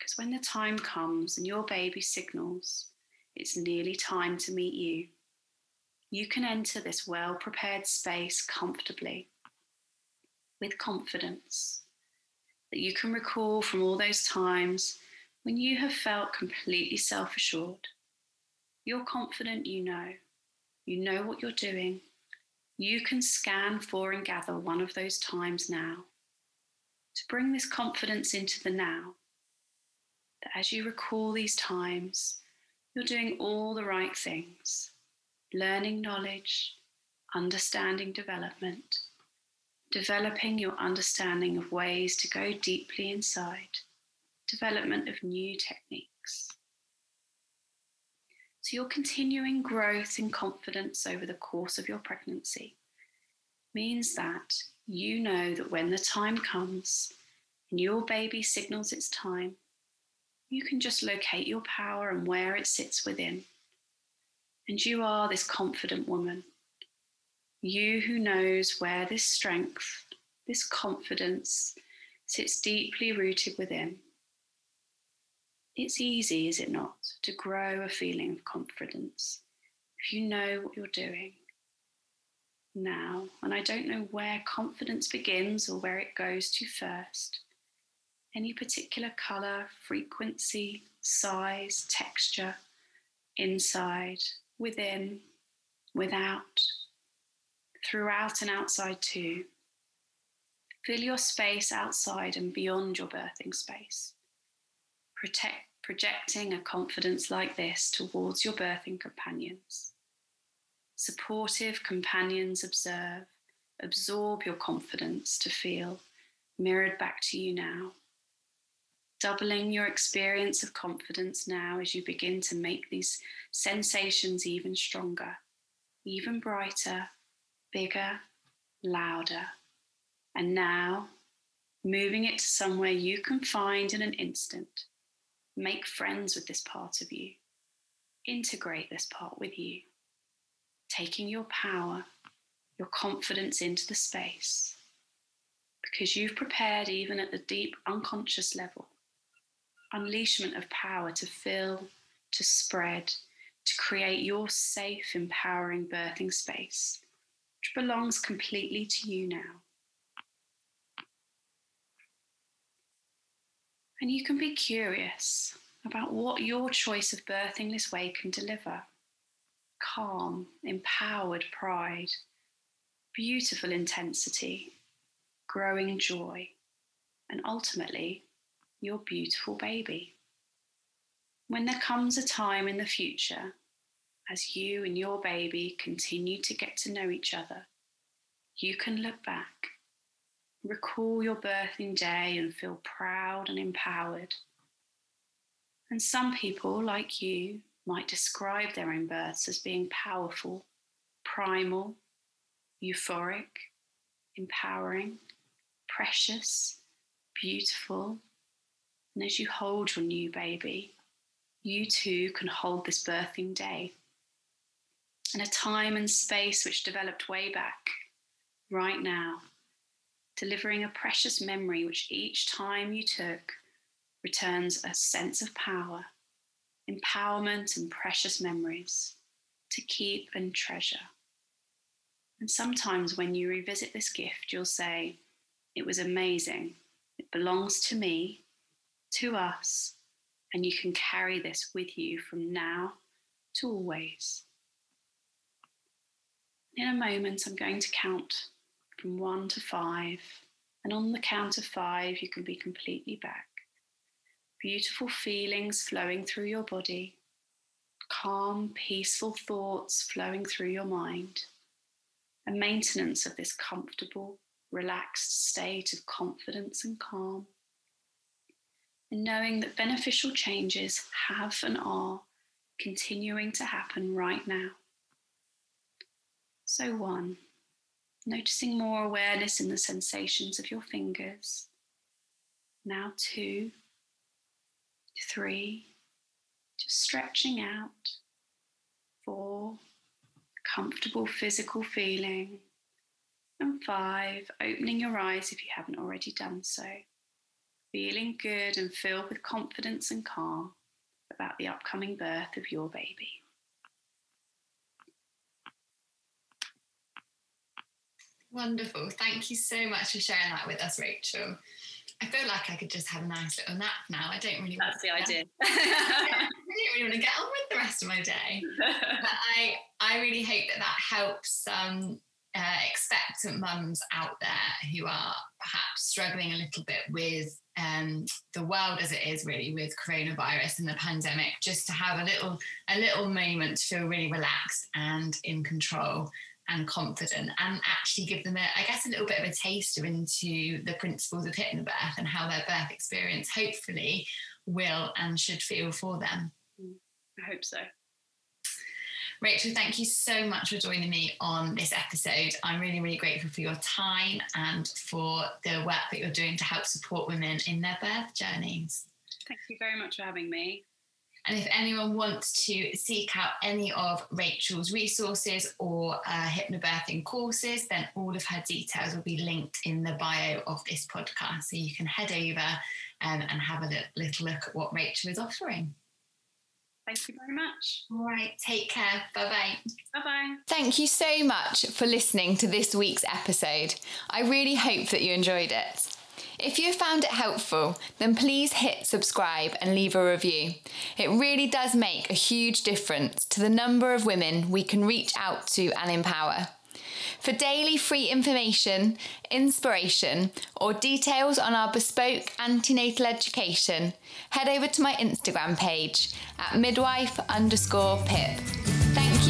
Because when the time comes and your baby signals it's nearly time to meet you, you can enter this well prepared space comfortably with confidence that you can recall from all those times when you have felt completely self assured. You're confident you know. You know what you're doing you can scan for and gather one of those times now to bring this confidence into the now. That as you recall these times, you're doing all the right things, learning knowledge, understanding development, developing your understanding of ways to go deeply inside, development of new techniques. So, your continuing growth in confidence over the course of your pregnancy means that you know that when the time comes and your baby signals its time, you can just locate your power and where it sits within. And you are this confident woman. You who knows where this strength, this confidence sits deeply rooted within. It's easy, is it not, to grow a feeling of confidence if you know what you're doing now. And I don't know where confidence begins or where it goes to first. Any particular colour, frequency, size, texture, inside, within, without, throughout and outside too. Fill your space outside and beyond your birthing space protect, projecting a confidence like this towards your birthing companions. Supportive companions observe, absorb your confidence to feel mirrored back to you now. Doubling your experience of confidence now as you begin to make these sensations even stronger, even brighter, bigger, louder. And now, moving it to somewhere you can find in an instant Make friends with this part of you. Integrate this part with you. Taking your power, your confidence into the space. Because you've prepared, even at the deep unconscious level, unleashment of power to fill, to spread, to create your safe, empowering birthing space, which belongs completely to you now. And you can be curious about what your choice of birthing this way can deliver calm, empowered pride, beautiful intensity, growing joy, and ultimately your beautiful baby. When there comes a time in the future, as you and your baby continue to get to know each other, you can look back, recall your birthing day, and feel proud and empowered. And some people, like you, might describe their own births as being powerful, primal, euphoric, empowering, precious, beautiful. And as you hold your new baby, you too can hold this birthing day in a time and space which developed way back, right now, delivering a precious memory which each time you took returns a sense of power, empowerment, and precious memories to keep and treasure. And sometimes when you revisit this gift, you'll say, It was amazing. It belongs to me, to us, and you can carry this with you from now to always. In a moment, I'm going to count from one to five, and on the count of five, you can be completely back. Beautiful feelings flowing through your body, calm, peaceful thoughts flowing through your mind, a maintenance of this comfortable, relaxed state of confidence and calm and knowing that beneficial changes have and are continuing to happen right now. So, one, noticing more awareness in the sensations of your fingers. Now, two, three, just stretching out. Four, comfortable physical feeling. And five, opening your eyes if you haven't already done so feeling good and filled with confidence and calm about the upcoming birth of your baby. Wonderful. Thank you so much for sharing that with us, Rachel. I feel like I could just have a nice little nap now. I don't really. That's the idea. I don't really want to get on with the rest of my day. but I, I really hope that that helps um, uh, expectant mums out there who are perhaps struggling a little bit with um, the world as it is really with coronavirus and the pandemic just to have a little a little moment to feel really relaxed and in control and confident and actually give them a, I guess a little bit of a taster into the principles of hypnobirth and how their birth experience hopefully will and should feel for them. I hope so. Rachel, thank you so much for joining me on this episode. I'm really, really grateful for your time and for the work that you're doing to help support women in their birth journeys. Thank you very much for having me. And if anyone wants to seek out any of Rachel's resources or uh, hypnobirthing courses, then all of her details will be linked in the bio of this podcast. So you can head over um, and have a little look at what Rachel is offering. Thank you very much. All right, take care. Bye bye. Bye bye. Thank you so much for listening to this week's episode. I really hope that you enjoyed it. If you found it helpful, then please hit subscribe and leave a review. It really does make a huge difference to the number of women we can reach out to and empower. For daily free information, inspiration, or details on our bespoke antenatal education, head over to my Instagram page at midwife underscore pip. Thank you